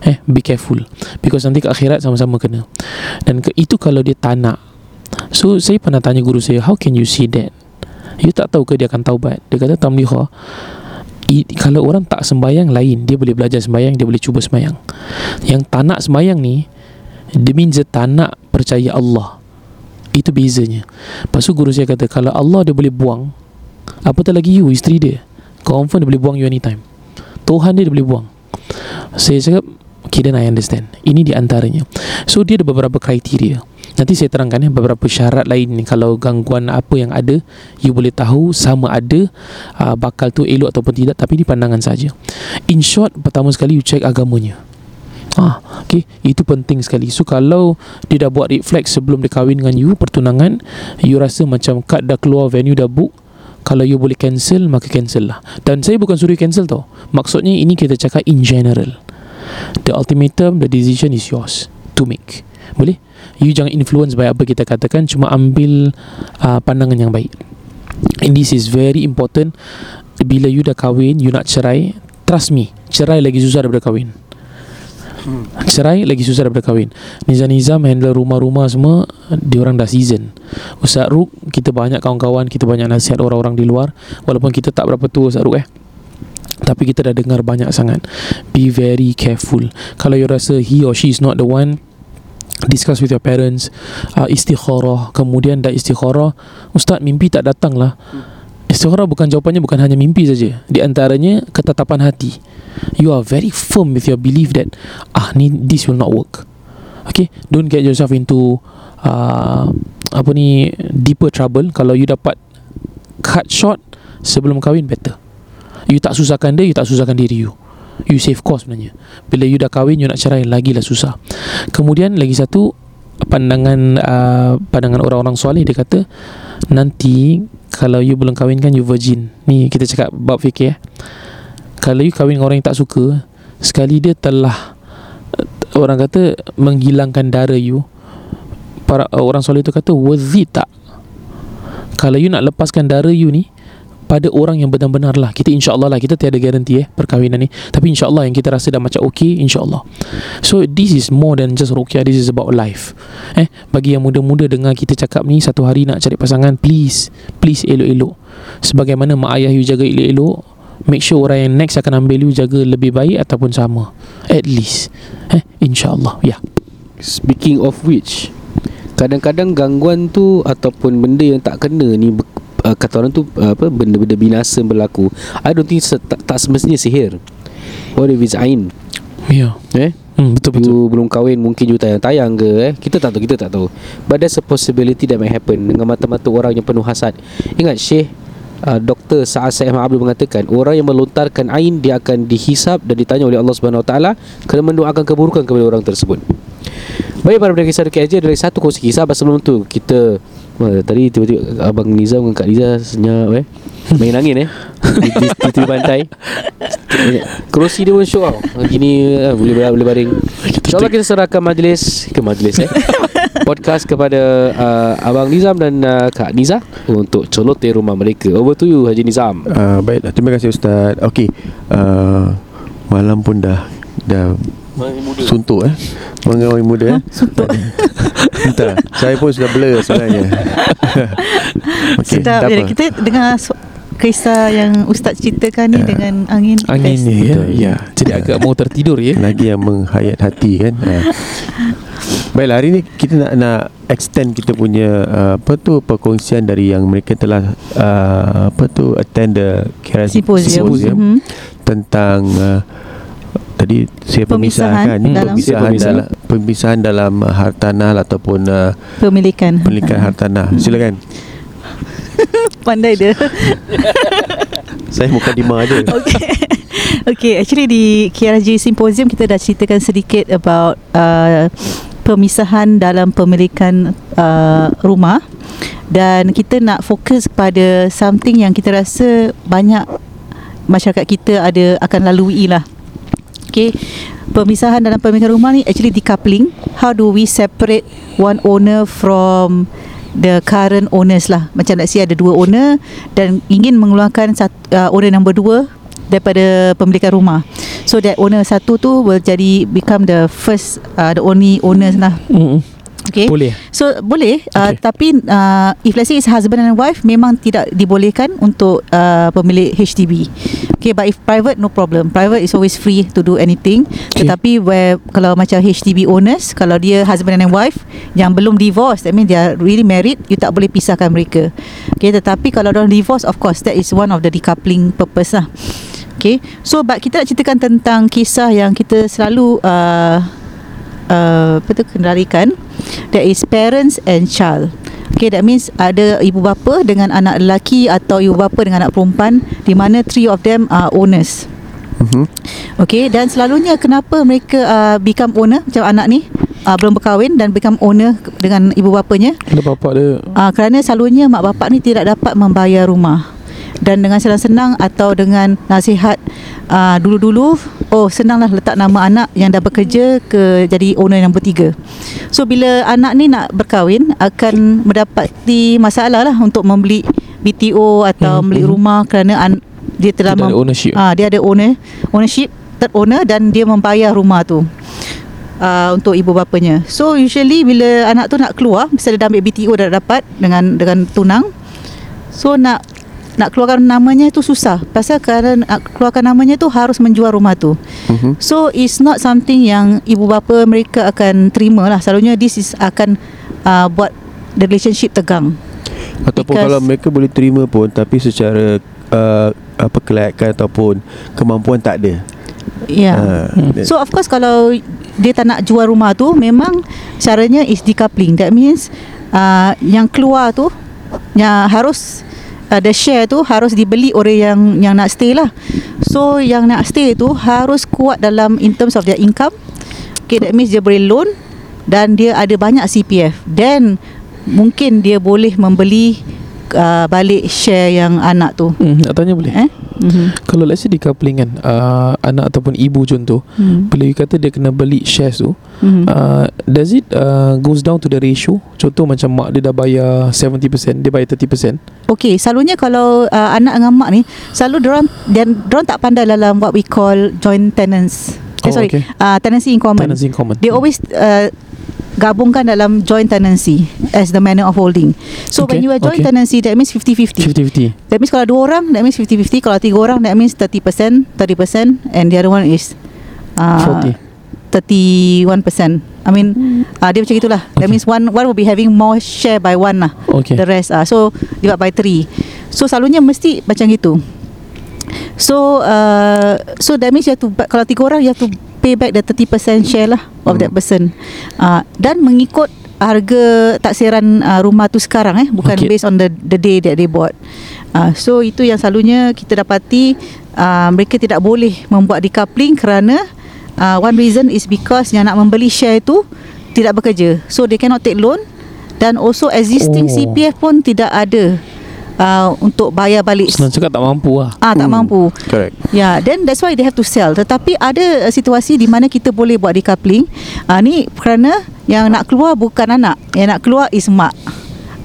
eh be careful. Because nanti ke akhirat sama-sama kena. Dan ke, itu kalau dia tak nak. So saya pernah tanya guru saya how can you see that? You tak tahu ke dia akan taubat? Dia kata tamliha. Kalau orang tak sembayang lain. Dia boleh belajar sembayang dia boleh cuba sembayang yang tak nak sembayang ni dia means dia tak nak percaya Allah. Itu bezanya. Lepas tu guru saya kata kalau Allah dia boleh buang apatah lagi you isteri dia? Confirm dia boleh buang you anytime. Tuhan dia dia boleh buang. Saya cakap Okay then I understand. Ini di antaranya. So dia ada beberapa kriteria. Nanti saya terangkan ya beberapa syarat lain kalau gangguan apa yang ada you boleh tahu sama ada uh, bakal tu elok ataupun tidak tapi di pandangan saja. In short pertama sekali you check agamanya. Ah, okay. Itu penting sekali. So kalau Dia dah buat red flag Sebelum dia kahwin dengan you Pertunangan You rasa macam Kad dah keluar Venue dah book Kalau you boleh cancel Maka cancel lah. Dan saya bukan suruh cancel tau. Maksudnya ini kita cakap in general The ultimatum The decision is yours To make. Boleh? You jangan influence By apa kita katakan Cuma ambil uh, Pandangan yang baik. And this is very important. Bila you dah kahwin You nak cerai Trust me Cerai lagi susah daripada kahwin. Cerai lagi susah daripada kahwin. Nizam-nizam handle rumah-rumah semua Dia orang dah season. Ustaz Ruk Kita banyak kawan-kawan Kita banyak nasihat orang-orang di luar. Walaupun kita tak berapa tua Ustaz Ruk eh tapi kita dah dengar banyak sangat. Be very careful. Kalau you rasa he or she is not the one Discuss with your parents. Uh, Istikharah. Kemudian dah istikharah Ustaz mimpi tak datang lah. Istikharah bukan jawapannya Bukan hanya mimpi saja. Di antaranya Ketetapan hati. You are very firm with your belief that Ah ni this will not work. Okay? Don't get yourself into uh, Apa ni Deeper trouble. Kalau you dapat Cut short Sebelum kahwin better You tak susahkan dia You tak susahkan diri you. You save cost sebenarnya. Bila you dah kahwin You nak cerai Lagilah susah. Kemudian lagi satu Pandangan uh, Pandangan orang-orang soleh Dia kata Nanti Kalau you belum kahwin kan You virgin. Ni kita cakap Bab fikir eh. Kalau you kahwin dengan orang yang tak suka Sekali dia telah uh, Orang kata Menghilangkan darah you Para uh, Orang soleh tu kata Worth it tak? Kalau you nak lepaskan darah you ni pada orang yang benar-benar lah. Kita insyaAllah lah Kita tiada garanti eh Perkahwinan ni. Tapi insyaAllah yang kita rasa dah macam okay InsyaAllah. So this is more than just rukyah This is about life. Eh Bagi yang muda-muda dengar kita cakap ni Satu hari nak cari pasangan Please Please elok-elok. Sebagaimana mak ayah you jaga elok-elok Make sure orang yang next akan ambil you Jaga lebih baik Ataupun sama. At least. Eh InsyaAllah Ya. Yeah. Speaking of which Kadang-kadang gangguan tu Ataupun benda yang tak kena ni uh, Kata orang tu uh, apa Benda-benda binasa berlaku. I don't think se- tak, tak semestinya sihir. What if it's Ain? Ya. Eh? Hmm, Betul-betul You belum kahwin Mungkin you tayang-tayang ke eh? Kita tak tahu Kita tak tahu. But there's a possibility That might happen Dengan mata-mata orang yang penuh hasad. Ingat Syekh uh, Dr. Sa'ad Syed Ahmad Abdul mengatakan Orang yang melontarkan ain Dia akan dihisap Dan ditanya oleh Allah Subhanahu Wa Taala Kerana mendoakan keburukan Kepada orang tersebut. Baik para pendengar kisah KJ Dari satu kongsi kisah. Sebelum tu Kita Wah, tadi tiba-tiba Abang Nizam dengan Kak Liza Senyap eh? Main angin eh? Di, tepi pantai Kerusi dia pun syok tau. Gini eh, boleh, boleh baring. InsyaAllah kita serahkan majlis Ke majlis eh? Podcast kepada uh, Abang Nizam dan uh, Kak Niza Untuk celoteh rumah mereka. Over to you Haji Nizam. Uh, Baiklah Terima kasih Ustaz. Okey uh, Malam pun dah Dah Suntuk eh? Mengawal muda eh? Suntuk. Entah. Saya pun sudah blur sebenarnya. Sedap. tak je apa. Kita dengar su- Kisah yang Ustaz ceritakan ni Ya. Dengan angin Angin ni ya, ya. Jadi agak mau tertidur ya. Lagi yang menghayat hati kan. Baiklah hari ni kita nak nak extend kita punya uh, apa tu perkongsian dari yang mereka telah uh, apa tu attend the Symposium, Symposium Mhm. tentang uh, tadi saya Pemisahan pemisahkan hmm, dalam- pemisahan Pemisahan. dalam pemisahan dalam hartanah ataupun uh, Pemilikan pemilikan hartanah. Silakan. Pandai dia Saya mukadimah aja. Okay Okay actually di KRJ Symposium Kita dah ceritakan sedikit about uh, Pemisahan dalam pemilikan uh, rumah Dan kita nak fokus pada Something yang kita rasa Banyak masyarakat kita ada akan lalui lah Okay Pemisahan dalam pemilikan rumah ni Actually decoupling. How do we separate One owner from The current owners lah? Macam let's say ada dua owner Dan ingin mengeluarkan satu, uh, Owner number dua Daripada pemilikan rumah. So that owner satu tu Will jadi Become the first uh, The only owners lah. Mm-mm. Okay Boleh. So boleh uh, Okay. Tapi uh, If let's say it's husband and wife Memang tidak dibolehkan Untuk uh, pemilik HDB Okay but if private No problem. Private is always free To do anything. Okay. Tetapi where Kalau macam HDB owners Kalau dia husband and wife Yang belum divorce That means they are really married You tak boleh pisahkan mereka. Okay tetapi Kalau orang divorce Of course That is one of the decoupling purpose lah. Okay So but kita nak ceritakan tentang Kisah yang kita selalu uh, uh, apa tu kendalikan that is parents and child Okay, that means ada ibu bapa dengan anak lelaki atau ibu bapa dengan anak perempuan di mana three of them are owners. Mhm. Okay, dan selalunya kenapa mereka uh, become owner macam anak ni uh, belum berkahwin dan become owner dengan ibu bapanya Kalau bapak dia uh, kerana selalunya mak bapak ni tidak dapat membayar rumah dan dengan senang-senang atau dengan nasihat uh, dulu-dulu oh senanglah letak nama anak yang dah bekerja ke jadi owner yang bertiga so bila anak ni nak berkahwin akan mendapati masalah lah untuk membeli BTO atau Mhm, membeli mhm. rumah kerana an- dia telah ada mem- ownership. Ah, dia ada owner, ownership, third owner dan dia membayar rumah tu. Uh, untuk ibu bapanya. So usually bila anak tu nak keluar, misalnya dah ambil BTO dah dapat dengan dengan tunang. So nak nak keluarkan namanya tu susah. Pasal kerana nak keluarkan namanya tu harus menjual rumah tu. Mhm. So it's not something yang ibu bapa mereka akan terima lah. Selalunya this is akan uh, buat the relationship tegang. Ataupun Because- kalau mereka boleh terima pun Tapi secara uh, Apa kelayakan Ataupun Kemampuan tak ada Ya. Yeah. Ah, Hmm. that- So of course kalau dia tak nak jual rumah tu memang caranya is decoupling. That means uh, yang keluar tu yang harus uh, the share tu harus dibeli oleh yang yang nak stay lah. So yang nak stay tu harus kuat dalam in terms of their income. Okay that means dia boleh loan dan dia ada banyak CPF. Then mungkin dia boleh membeli uh, balik share yang anak tu. Hmm, nak tanya boleh? Eh? Mm-hmm. Kalau let's say decoupling kan uh, Anak ataupun ibu contoh Hmm. Bila you kata dia kena beli shares tu Hmm. uh, Does it uh, goes down to the ratio Contoh macam mak dia dah bayar 70% Dia bayar 30% Okey, selalunya kalau uh, anak dengan mak ni selalu dan dorang tak pandai dalam what we call joint tenants. Oh, eh, sorry, okay. uh, tenancy in common. Tenancy in common They always uh, gabungkan dalam joint tenancy as the manner of holding. So Okay, when you are joint okay. tenancy that means 50-50. 50-50 That means kalau dua orang that means 50-50, kalau tiga orang that means 30%, 30% and the other one is uh, 40 31%. I mean uh, dia macam itulah. That Okay. means one one will be having more share by one lah Okay the rest ah so divide by 3 so selalunya mesti macam gitu so uh, so that means you have to kalau tiga orang you have to pay back the 30% share lah of that person. Uh, dan mengikut harga taksiran uh, rumah tu sekarang eh bukan Okay. based on the the day that they bought. Uh, so itu yang selalunya kita dapati uh, mereka tidak boleh membuat decoupling kerana uh, one reason is because yang nak membeli share tu tidak bekerja. So they cannot take loan. Dan also existing oh. CPF pun tidak ada uh, untuk bayar balik Senang cakap tak mampu lah ah tak Hmm. mampu Correct Ya, yeah, then that's why they have to sell. Tetapi ada uh, situasi di mana kita boleh buat decoupling. Ah uh, ni kerana yang nak keluar bukan anak, yang nak keluar is mak.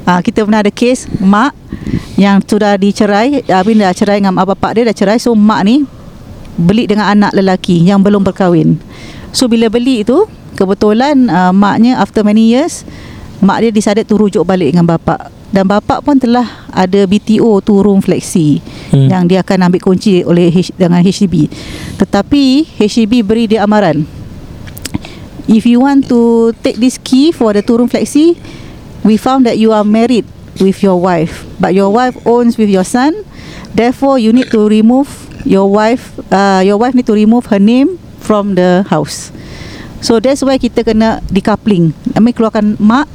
Ah uh, kita pernah ada case mak yang sudah dicerai, Abin dah cerai dengan mak bapak dia dah cerai. So mak ni beli dengan anak lelaki yang belum berkahwin. So bila beli itu kebetulan uh, maknya after many years mak dia decided to rujuk balik dengan bapak dan bapak pun telah ada BTO two room flexi hmm. yang dia akan ambil kunci oleh H, dengan HDB. Tetapi HDB beri dia amaran. If you want to take this key for the two room flexi, we found that you are married with your wife, but your wife owns with your son. Therefore, you need to remove your wife. Uh, your wife need to remove her name from the house. So that's why kita kena decoupling. I mean keluarkan mak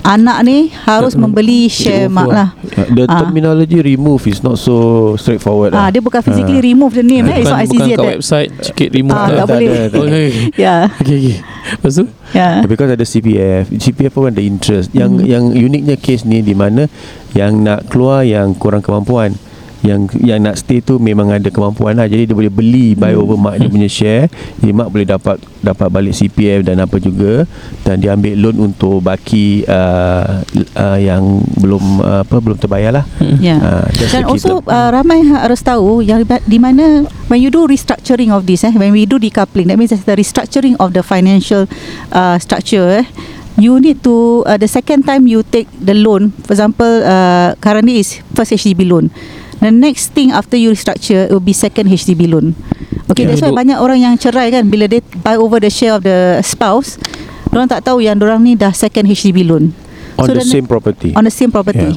Anak ni harus Hmm. membeli share Remove mak lah Uh, The Ah. terminology remove is not so straightforward Ah, lah. dia bukan physically remove the name eh. It's Bukan, not as bukan easy as kat that. website Cikit remove Ah, tak. tak tak boleh. tak Oh, ada. okay. Ya. okay, okay. Lepas tu Ya. Because ada CPF CPF pun ada interest Yang Hmm. yang uniknya case ni Di mana Yang nak keluar Yang kurang kemampuan yang yang nak stay tu memang ada kemampuan lah. Jadi dia boleh beli buy Hmm. over mak dia punya share. Jadi mak boleh dapat dapat balik CPF dan apa juga. Dan dia ambil loan untuk baki uh, uh, yang belum uh, apa belum terbayar lah. Ya. Ah, that's Dan also uh, ramai harus tahu yang di mana when you do restructuring of this eh when we do decoupling that means the restructuring of the financial uh, structure eh. You need to uh, the second time you take the loan for example uh, currently is first HDB loan the next thing after you restructure it will be second HDB loan. Okay Yeah. that's why banyak orang yang cerai kan bila they buy over the share of the spouse orang tak tahu yang orang ni dah second HDB loan. On So the same property. on the same property.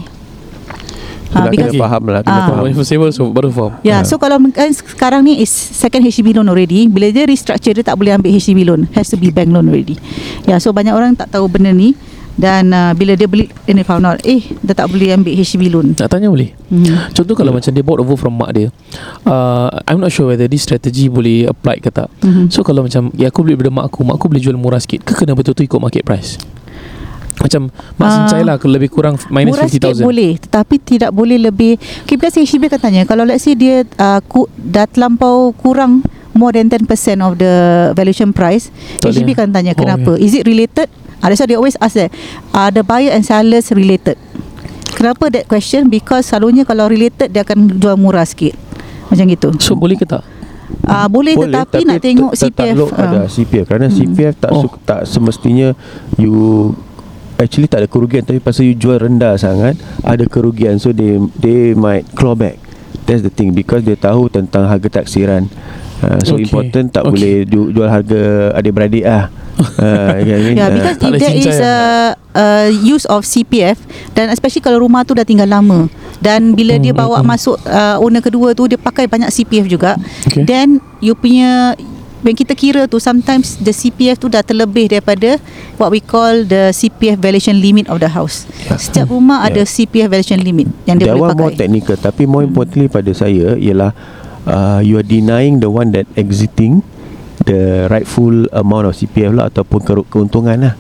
Ah, Nak kena because- faham lah Kena Ah. faham. Say so baru faham. Ya, yeah, so kalau kan sekarang ni is second HDB loan already. Bila dia restructure dia tak boleh ambil HDB loan, has to be bank loan already. Ya, yeah, so banyak orang tak tahu benda ni dan uh, bila dia beli ini found out eh dia tak boleh ambil HDB loan. Nak tanya boleh? Hmm. Contoh kalau macam dia bought over from mak dia uh, I'm not sure whether this strategy boleh apply ke tak. Mhm. So kalau macam ya aku beli daripada mak aku Mak aku boleh jual murah sikit Ke kena betul-betul ikut market price? Macam Mak Ah, cincai lah lebih kurang Minus Murah sikit 50,000 boleh Tetapi tidak boleh lebih. Okay because HDB akan tanya Kalau let's say dia uh, ku, Dah terlampau kurang More than 10% of the Valuation price Tak HDB akan tanya Oh, Kenapa? Is it related uh, That's why they always ask that Are the buyer and sellers related? Kenapa that question? Because selalunya Kalau related Dia akan jual murah sikit. Macam gitu. So boleh ke tak? uh, Boleh, Boleh tetapi nak tengok CPF takluk pada ah. CPF Kerana Hmm. CPF tak, Oh. su- tak semestinya You Actually tak ada kerugian. Tapi pasal you jual rendah sangat Ada kerugian. So they they might claw back. That's the thing. Because dia tahu tentang harga taksiran uh, So Okay. important tak Okay. boleh ju- jual harga adik-beradik lah uh? Yeah, Uh, because if boleh there is cincai a, a use of CPF dan especially kalau rumah tu dah tinggal lama dan bila dia Hmm, bawa hmm, hmm. masuk uh, owner kedua tu dia pakai banyak CPF juga. Okay. Then you punya when kita kira tu sometimes the CPF tu dah terlebih daripada what we call the CPF valuation limit of the house. Yeah. Setiap rumah Yeah. ada CPF valuation limit yang dia That boleh one more pakai. technical Tapi more importantly pada saya Ialah uh, You are denying the one that exiting The rightful amount of CPF lah Ataupun keuntungan lah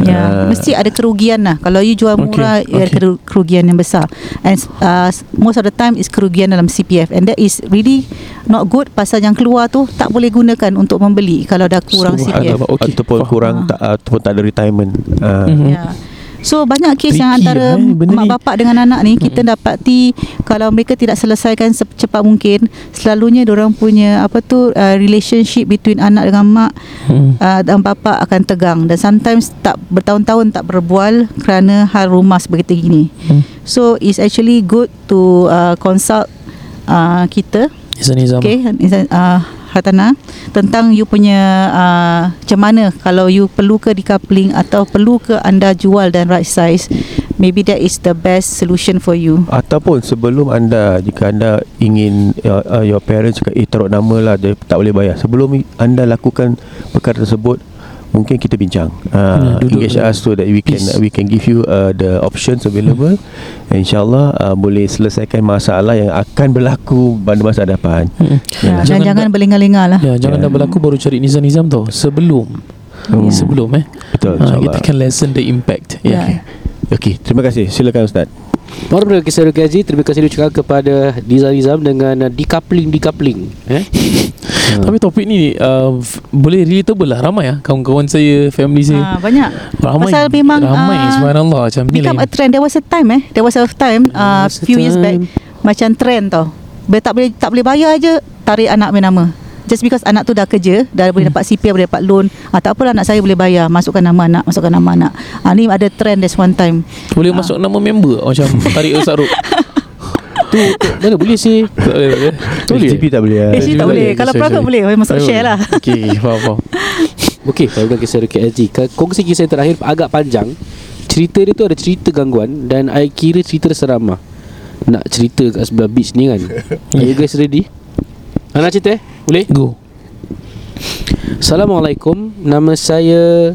Ya, Ah, mesti ada kerugian lah. Kalau you jual Okay, murah, okay. ada okay. keru- kerugian yang besar. And uh, most of the time is kerugian dalam CPF. And that is really not good pasal yang keluar tu tak boleh gunakan untuk membeli kalau dah kurang CPF. Subhanallah. Okay, Ataupun faham. kurang Ah. tak, Ataupun tak ada retirement uh, Mhm. Ya. So banyak kes yang Tricky antara lah, eh, mak ni. bapak dengan anak ni kita dapati kalau mereka tidak selesaikan secepat mungkin selalunya orang punya apa tu uh, relationship between anak dengan mak Hmm. uh, dan bapa akan tegang dan sometimes tak bertahun-tahun tak berbual kerana hal rumah seperti ini. Hmm. So it's actually good to uh, consult uh, kita Izan Nizam okay uh, Hatana tentang you punya uh, macam mana kalau you perlu ke decoupling atau perlu ke anda jual dan right size maybe that is the best solution for you. Ataupun sebelum anda Jika anda ingin uh, uh, Your parents cakap Eh taruh nama lah Dia tak boleh bayar. Sebelum anda lakukan Perkara tersebut Mungkin kita bincang uh, duduk Engage dulu. us so that we can Peace. We can give you uh, The options available And InsyaAllah uh, Boleh selesaikan masalah Yang akan berlaku Pada masa hadapan Hmm. dan Jangan jangan dah- berlengar-lengar lah Ya, jangan Ya. dah berlaku baru cari Nizam-Nizam tau Sebelum Hmm. Sebelum eh Betul InsyaAllah Kita can lessen the impact Ya. Ya yeah. Okey Terima kasih Silakan Ustaz Baru pada kisah Rukiazi Terima kasih diucapkan kepada Nizam Nizam Dengan uh, decoupling-decoupling eh? Ha. Tapi topik ni uh, f- Boleh relatable lah. Ramai lah Kawan-kawan saya Family saya. Ha, banyak. Ramai. Pasal memang, Ramai ah, subhanallah. Macam ni become lain a trend. There was a time eh? There was a time uh, was a few years back. time. macam trend tau. Bila tak boleh tak boleh bayar je tarik anak punya nama just because anak tu dah kerja dah boleh dapat CPF boleh dapat loan ah, tak apalah anak saya boleh bayar masukkan nama anak masukkan nama anak ah, ni ada trend there's one time Boleh masuk nama member Macam tarik Ustaz Ruk Tu mana boleh sih Tak boleh tak boleh? Boleh? HDB tak boleh ah. Actually tak boleh. boleh Kalau private sorry. boleh Masuk Sorry, share lah Okay faham faham Okey, kalau bukan kisah Haji Ka- Kongsi kisah yang terakhir agak panjang Cerita dia tu ada cerita gangguan Dan I kira cerita dia seram lah Nak cerita kat sebelah beach ni kan Are you guys ready? Nak cerita eh? Boleh? Go Assalamualaikum Nama saya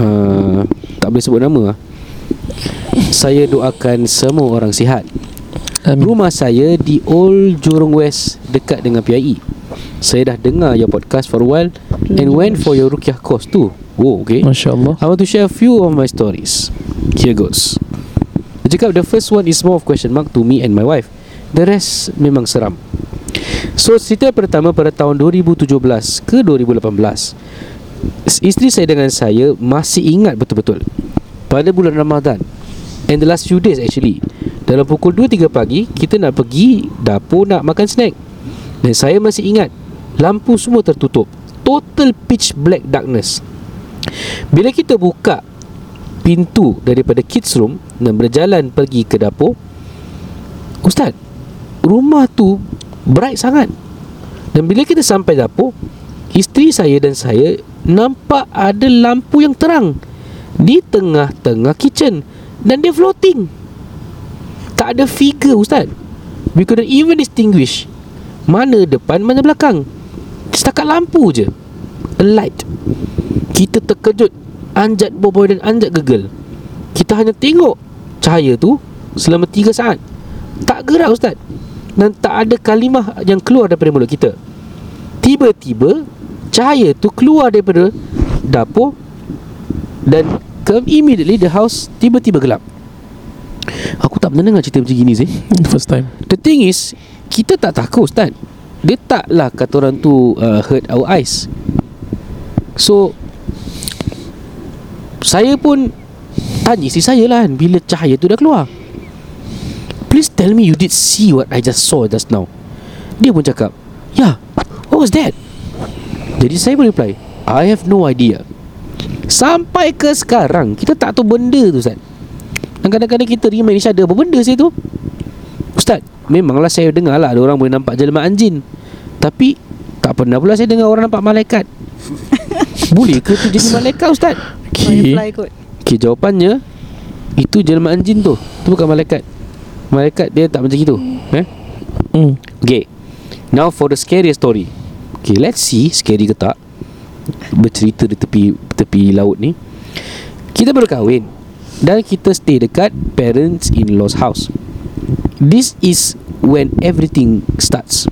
uh, Tak boleh sebut nama lah Saya doakan semua orang sihat Amin. Rumah saya di Old Jurong West Dekat dengan PIE Saya dah dengar your podcast for a while And went for your Rukiah course too Oh okay Masya Allah I want to share a few of my stories. Here goes. Dia cakap the first one is more of question mark to me and my wife. The rest memang seram. So cerita pertama pada tahun 2017 ke 2018. Isteri saya dengan saya masih ingat betul-betul. Pada bulan Ramadan. And the last few days actually. Dalam pukul 2-3 pagi kita nak pergi dapur nak makan snack. Dan saya masih ingat lampu semua tertutup. Total pitch black darkness. Bila kita buka pintu daripada kids room dan berjalan pergi ke dapur, Ustaz, rumah tu bright sangat. Dan bila kita sampai dapur, isteri saya dan saya nampak ada lampu yang terang di tengah-tengah kitchen dan dia floating. Tak ada figure Ustaz. We couldn't even distinguish Mana depan Mana belakang. Setakat lampu je. A light. Kita terkejut Anjat boboy dan anjat gegel. Kita hanya tengok Cahaya tu Selama 3 saat. Tak gerak Ustaz Dan tak ada kalimah Yang keluar daripada mulut kita. Tiba-tiba Cahaya tu keluar daripada Dapur Dan ke Immediately the house Tiba-tiba gelap. Aku tak pernah dengar cerita macam gini sih First time. The thing is Kita tak takut Ustaz. Dia taklah kata orang tu uh, Hurt our eyes. So Saya pun Tanya isteri saya lah kan Bila cahaya tu dah keluar Please tell me you did see What I just saw just now. Dia pun cakap Yeah What was that? Jadi saya pun reply I have no idea. Sampai ke sekarang Kita tak tahu benda tu Ustaz. Dan kadang-kadang kita remind each other Apa benda saya tu. Ustaz Memanglah saya dengar lah Ada orang boleh nampak jelmaan jin. Tapi Tak pernah pula saya dengar orang nampak malaikat. Boleh ke tu jadi malaikat Ustaz? Okay Okay jawapannya Itu jelmaan jin tu. Tu bukan malaikat Malaikat dia tak macam itu eh? hmm. Okay. Now for the scariest story. Okay let's see Scary ke tak Bercerita di tepi Tepi laut ni. Kita baru kahwin Dan kita stay dekat Parents in laws house. This is When everything starts.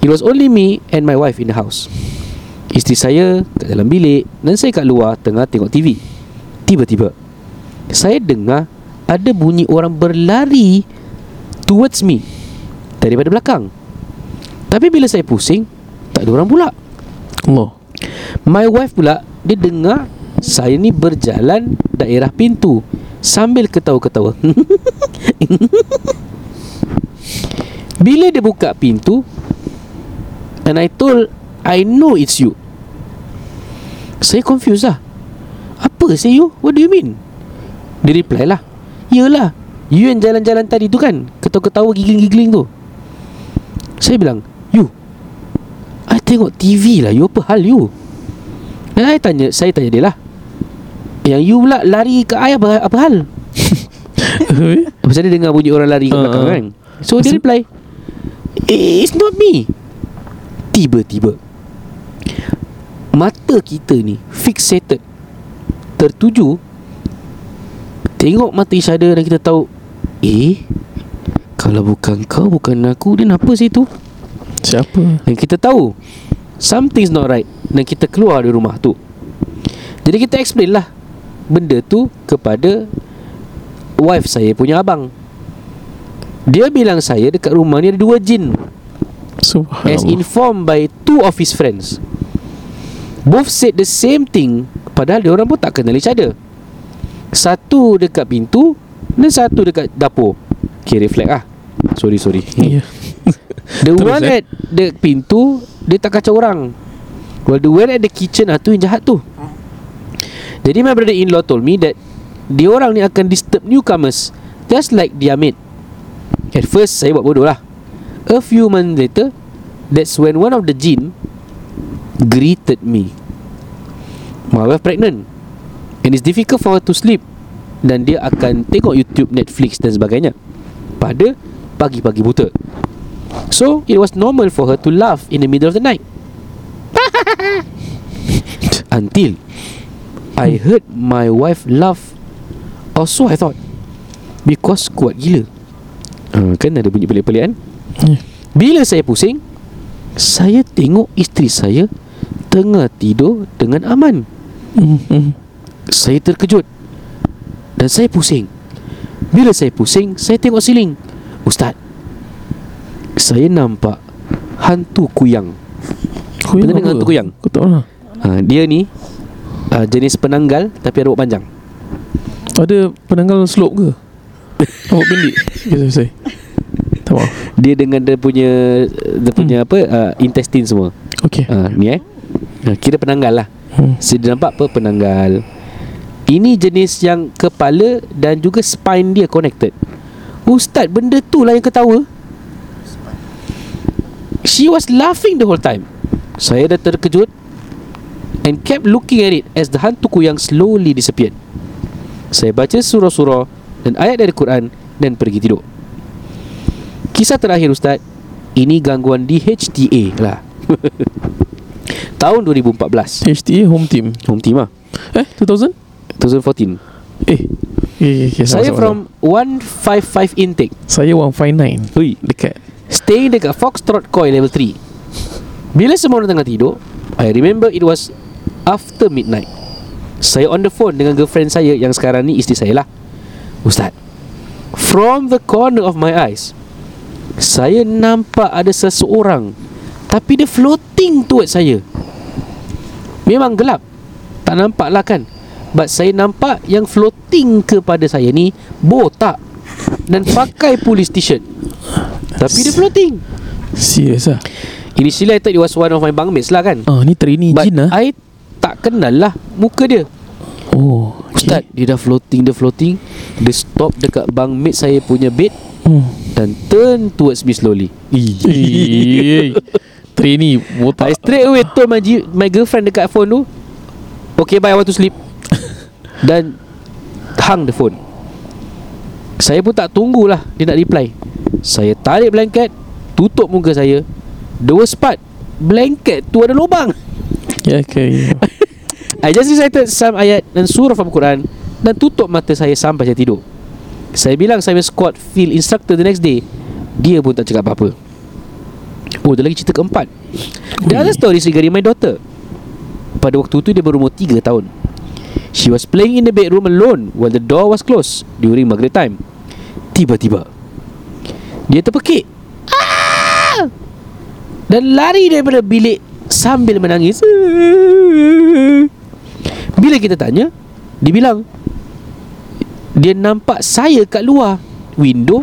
It was only me And my wife in the house. Isteri saya Kat dalam bilik Dan saya kat luar Tengah tengok TV Tiba-tiba Saya dengar Ada bunyi orang berlari Towards me. Daripada belakang. Tapi bila saya pusing Tak ada orang pula. Allah. My wife pula Dia dengar Saya ni berjalan Daerah pintu Sambil ketawa-ketawa. Bila dia buka pintu And I told I know it's you. Saya confused lah. Apa say you? What do you mean? Dia reply lah Yelah. You yang jalan-jalan tadi tu kan Ketawa-ketawa giggling-giggling tu. Saya bilang You I tengok TV lah. You apa hal you? Dan I tanya Saya tanya dia lah. Yang you pula lari ke I apa, apa hal? Pasal dia dengar bunyi orang lari ke Ah, belakang ah. kan. So dia reply "Eh, It's not me. Tiba-tiba Mata kita ni Fixated Tertuju Tengok mata each other Dan kita tahu Eh Kalau bukan kau Bukan aku Dan apa sih tu? Siapa? Dan kita tahu Something's not right Dan kita keluar dari rumah tu. Jadi kita explain lah Benda tu Kepada Wife saya punya abang. Dia bilang saya Dekat rumah ni ada dua jin. As informed by two of his friends. Both said the same thing Padahal dia orang pun tak kenal each other Satu dekat pintu Dan satu dekat dapur. Okay reflect ah Sorry sorry. Ya. The Terus, one eh? at the pintu Dia tak kacau orang. Well the one at the kitchen ah, tu yang jahat tu. Jadi my brother-in-law told me that Dia orang ni akan disturb newcomers Just like their mate. At first saya buat bodoh lah. A few months later That's when one of the jinn Greeted me. My wife pregnant And it's difficult for her to sleep Dan dia akan tengok YouTube, Netflix dan sebagainya Pada pagi-pagi buta So it was normal for her to laugh in the middle of the night. Until I heard my wife laugh. Or so I thought. Because kuat gila. Uh, kan ada bunyi pelik-pelik kan? Ya. Bila saya pusing, saya tengok isteri saya tengah tidur dengan aman. Hmm, hmm. Saya terkejut. Dan saya pusing. Bila saya pusing Saya tengok siling. Ustaz Saya nampak Hantu kuyang. Kuyang Pernah dengar hantu kuyang? Aku tak pernah ha, Dia ni uh, Jenis penanggal Tapi rambut panjang. Ada penanggal slope ke? Rambut pendek. Sorry, sorry Tak maaf Dia dengan dia punya Dia punya apa uh, Intestine semua. Okay uh, Ni eh. Uh, Kira penanggal lah. Hmm. Dia nampak apa? Penanggal Ini jenis yang kepala Dan juga spine dia connected Ustaz benda tu lah yang ketawa She was laughing the whole time Saya dah terkejut And kept looking at it As the hantu kuyang slowly disappeared Saya baca surah-surah Dan ayat dari Quran dan pergi tidur. Kisah terakhir Ustaz, ini gangguan DHTA lah. Tahun 2014. HTA home team Home team lah. Eh 2000 2014. Eh Eh, okay, Saya from 155 intake. Saya 159 Hui. Dekat. Staying dekat Foxtrot Koi level 3 Bila semua orang tengah tidur I remember it was After midnight. Saya on the phone dengan girlfriend saya Yang sekarang ni isteri saya lah. Ustaz From the corner of my eyes Saya nampak ada seseorang Tapi dia floating towards saya. Memang gelap. Tak nampak lah kan But saya nampak yang floating kepada saya ni Botak Dan pakai police t-shirt Tapi dia floating. Serius lah Initially I thought it was one of my bunkmates lah kan. Ah, ni trainee But jin lah I tak kenal lah muka dia. Oh Ustaz dia dah floating Dia floating. Dia stop dekat bunkmate saya punya bed hmm. Dan turn towards me slowly. Trainee I Botak straight away told my, my girlfriend dekat phone tu Okay bye I want to sleep Dan Hang the phone. Saya pun tak tunggulah Dia nak reply. Saya tarik blanket Tutup muka saya. The worst part Blanket tu ada lubang. Ya okay I just recited some ayat dan surah Al-Quran Dan tutup mata saya sampai saya tidur. Saya bilang saya squad field instructor the next day. Dia pun tak cakap apa-apa. Oh, ada lagi cerita keempat. The other story regarding my daughter. Pada waktu tu dia berumur 3 tahun She was playing in the bedroom alone While the door was closed During maghrib time. Tiba-tiba Dia terpekik. Ah! Dan lari daripada bilik Sambil menangis. Bila kita tanya Dia bilang Dia nampak saya kat luar Window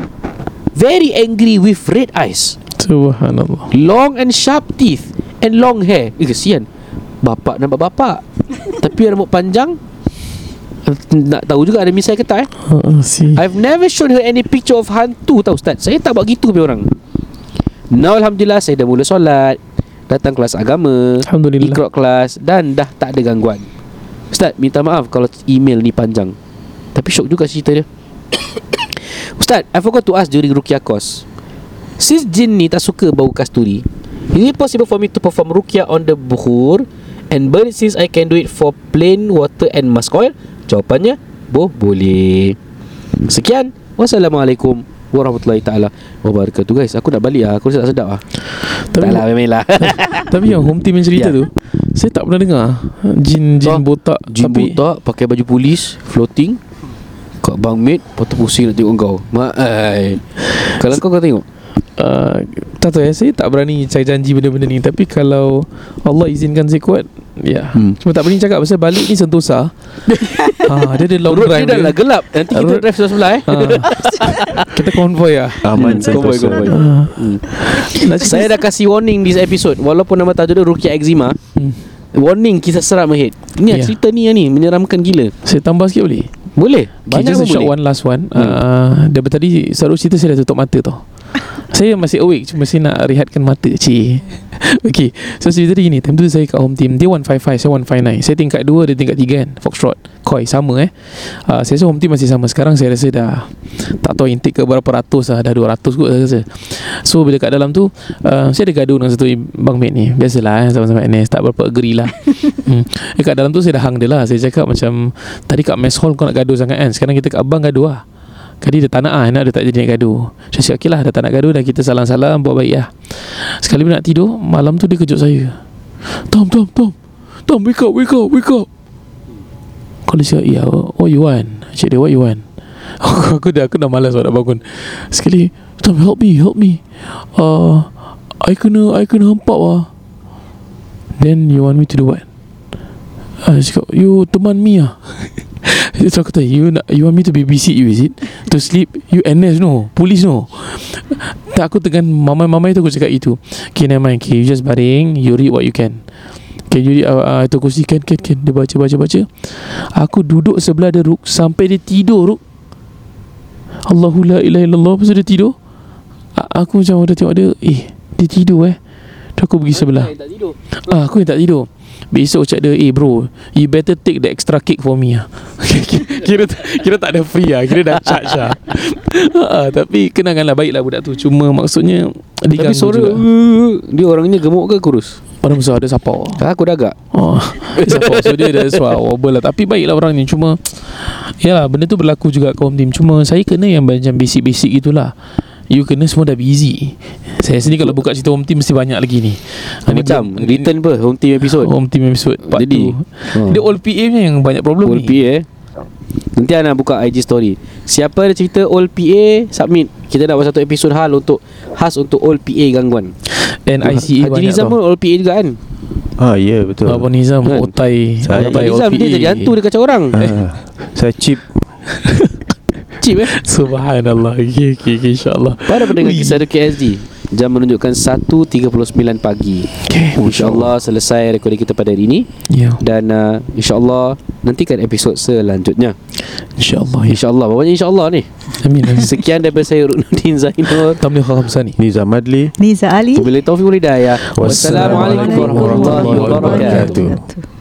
Very angry with red eyes. Subhanallah. Long and sharp teeth And long hair. Eh kesian. Bapak nampak bapak Tapi rambut panjang Nak tahu juga ada misai ke tak eh? Uh. I've never shown her any picture of hantu tau Ustaz. Saya tak buat gitu punya orang. Now Alhamdulillah saya dah mula solat Datang kelas agama Alhamdulillah. Ikut kelas Dan dah tak ada gangguan. Ustaz minta maaf kalau email ni panjang. Tapi syok juga cerita dia. Ustaz I forgot to ask during Rukia course. Since jin ni tak suka bau kasturi Is it possible for me to perform Rukia on the bukhur And burn it since I can do it for plain water and musk oil Jawapannya Boh boleh. Sekian. Wassalamualaikum Warahmatullahi ta'ala Wabarakatuh guys. Aku nak balik lah Aku rasa tak sedap lah Tapi, Tak lah memang lah. tapi yang home team yang cerita Ya. tu Saya tak pernah dengar. Jin Jin botak Jin tapi, botak Pakai baju polis Floating Kat bang mate Lepas tu pusing nak tengok kau. Maai Kalau kau kau tengok? Uh, Tak tahu ya Saya tak berani cari janji benda-benda ni. Tapi kalau Allah izinkan saya kuat Ya. Hmm. Cuma tak berani cakap Pasal balik ni Sentosa ha, Dia ada long Road drive dia dah lah gelap Nanti kita Road- drive sebelah sebelah eh ha. Kita konvoy lah Aman Hmm, Sentosa. konvoy. ha. Hmm. Saya dah kasih warning di episode Walaupun nama tajuk dia Rukia Eczema hmm. Warning kisah seram ahead Ni Ya. cerita ni yang ni Menyeramkan gila Saya tambah sikit boleh Boleh Okay, Banyak just pun a short boleh one last one Hmm. uh, Daripada tadi Selalu cerita saya dah tutup mata tau Saya masih awake Cuma saya nak rehatkan mata Cik. Okay So cerita dia gini Time tu saya kat home team Dia 155 Saya 159 Saya tingkat 2 Dia tingkat 3 kan Foxtrot. Koi sama eh. Uh, Saya rasa home team masih sama. Sekarang saya rasa dah Tak tahu intake ke berapa ratus lah Dah 200 kot saya rasa. So bila kat dalam tu uh, Saya ada gaduh dengan satu bang mate ni. Biasalah eh Sama-sama NS Tak berapa agree lah. Hmm. Eh, Kat dalam tu saya dah hang dia lah. Saya cakap macam Tadi kat mess hall kau nak gaduh sangat kan? Sekarang kita kat abang gaduh lah Kali dia tak nak lah Nak dia tak jadi nak gaduh. Saya cakap okay lah Dah tak nak gaduh Dah kita salam-salam Buat baik lah Sekali nak tidur Malam tu dia kejut saya. Tom Tom Tom Tom wake up wake up wake up. Kalau dia cakap Ya what you want? Cik dia what you want? Aku dah aku dah malas nak bangun. Sekali Tom help me help me. Uh, I kena I kena hempap lah Then you want me to do what? Uh, Dia cakap You teman me lah So aku tanya You nak You want me to babysit you is it? To sleep? You NS no. Police no. Tak aku dengan Mamai-mamai tu aku cakap itu. Okay never mind. Okay you just baring. You read what you can. Can you read uh, uh, Itu kursi. Can can can. Dia baca baca baca. Aku duduk sebelah dia Ruk Sampai dia tidur Ruk. Allahu la ilaha illallah Pasal dia tidur. A- Aku macam dah tengok dia Eh Dia tidur eh. Dia Aku pergi sebelah. Tak tidur. Ah, aku yang tak tidur Besok cakap dia Eh bro You better take the extra cake for me ah. kira, kira tak ada free lah Kira dah charge lah ah, Tapi kenanganlah baiklah budak tu. Cuma maksudnya Tapi suara juga. Dia orangnya gemuk ke kurus? Orang besar ada sapau Aku dah agak. Oh, sapau So dia ada suara wobble lah. Tapi baiklah orang ni Cuma Yalah benda tu berlaku juga home team Cuma saya kena yang macam basic-basic gitulah You kena semua dah busy Saya sendiri kalau buka cerita home team Mesti banyak lagi ni. Ah, ni Macam belum- Return apa? Home team episode? Home team episode Part Jadi, Jadi Dia all PA nya yang banyak problem All ni. PA eh? Nanti Ana buka IG story. Siapa ada cerita All PA Submit. Kita nak buat satu episod hal untuk Khas untuk All PA gangguan. NICA Haji banyak Nizam pun All PA juga kan? Ah ya yeah, betul. Abang Nizam Kan? Otai. Saya- Haji Nizam dia jadi hantu Dia kacau orang Ah, saya chip Cheap eh? Subhanallah. Okay okay, okay insyaAllah. Pada pendengar kisah Duki SD Jam menunjukkan 1.39 pagi. Okay InsyaAllah. selesai recording kita pada hari ini. Ya. Dan uh, InsyaAllah Nantikan episod selanjutnya. InsyaAllah ya. InsyaAllah. Bapaknya InsyaAllah ni. Amin amin. Sekian daripada saya Ruknuddin Zainur. Tamliah Khamsah ni Nizam Madli Niza Ali. Wabillahi taufiq wal hidayah Wassalamualaikum Wassalamualaikum warahmatullahi wabarakatuh. wabarakatuh.